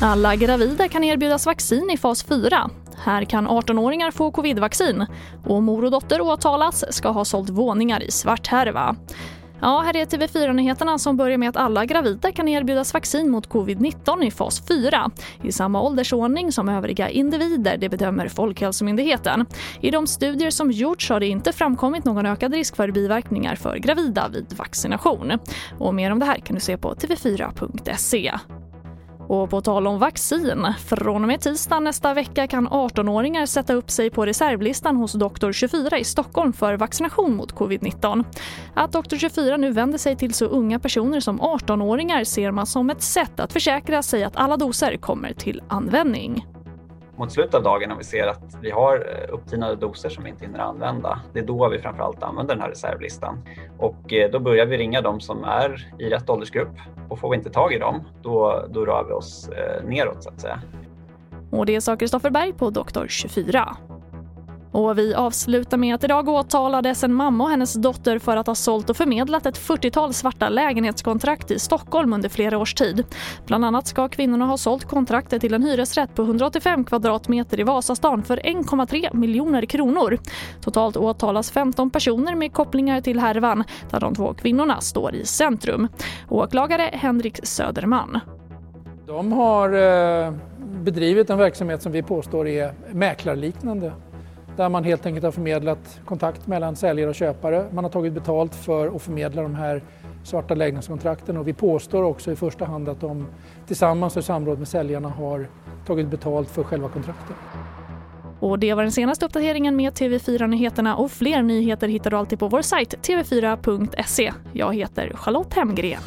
Alla gravida kan erbjudas vaccin i fas 4. Här kan 18-åringar få covidvaccin och mor och dotter åtalas ska ha sålt våningar i Svarthärva. Ja, här är TV4-nyheterna som börjar med att alla gravida kan erbjudas vaccin mot covid-19 i fas 4 i samma åldersordning som övriga individer, det bedömer Folkhälsomyndigheten. I de studier som gjorts har det inte framkommit någon ökad risk för biverkningar för gravida vid vaccination. Och mer om det här kan du se på tv4.se. Och på tal om vaccin, från och med tisdag nästa vecka kan 18-åringar sätta upp sig på reservlistan hos Doktor 24 i Stockholm för vaccination mot covid-19. Att Doktor 24 nu vänder sig till så unga personer som 18-åringar ser man som ett sätt att försäkra sig att alla doser kommer till användning mot slutet av dagen om vi ser att vi har eh, upptinade doser som vi inte hinner använda. Det är då vi framförallt använder den här reservlistan. Och eh, då börjar vi ringa de som är i rätt åldersgrupp och får vi inte tag i dem, då, då rör vi oss eh, neråt så att säga. Och det sa Kristoffer Berg på Doktor 24. Och vi avslutar med att idag åtalades en mamma och hennes dotter för att ha sålt och förmedlat ett 40-tal svarta lägenhetskontrakt i Stockholm under flera års tid. Bland annat ska kvinnorna ha sålt kontraktet till en hyresrätt på 185 kvadratmeter i Vasastan för 1,3 miljoner kronor. Totalt åtalas 15 personer med kopplingar till härvan där de två kvinnorna står i centrum. Åklagare Henrik Söderman. De har eh, bedrivit en verksamhet som vi påstår är mäklarliknande där man helt enkelt har förmedlat kontakt mellan säljare och köpare. Man har tagit betalt för att förmedla de här svarta lägenhetskontrakten och vi påstår också i första hand att de tillsammans och i samråd med säljarna har tagit betalt för själva kontrakten. Och det var den senaste uppdateringen med TV4 Nyheterna och fler nyheter hittar du alltid på vår sajt tv4.se. Jag heter Charlotte Hemgren.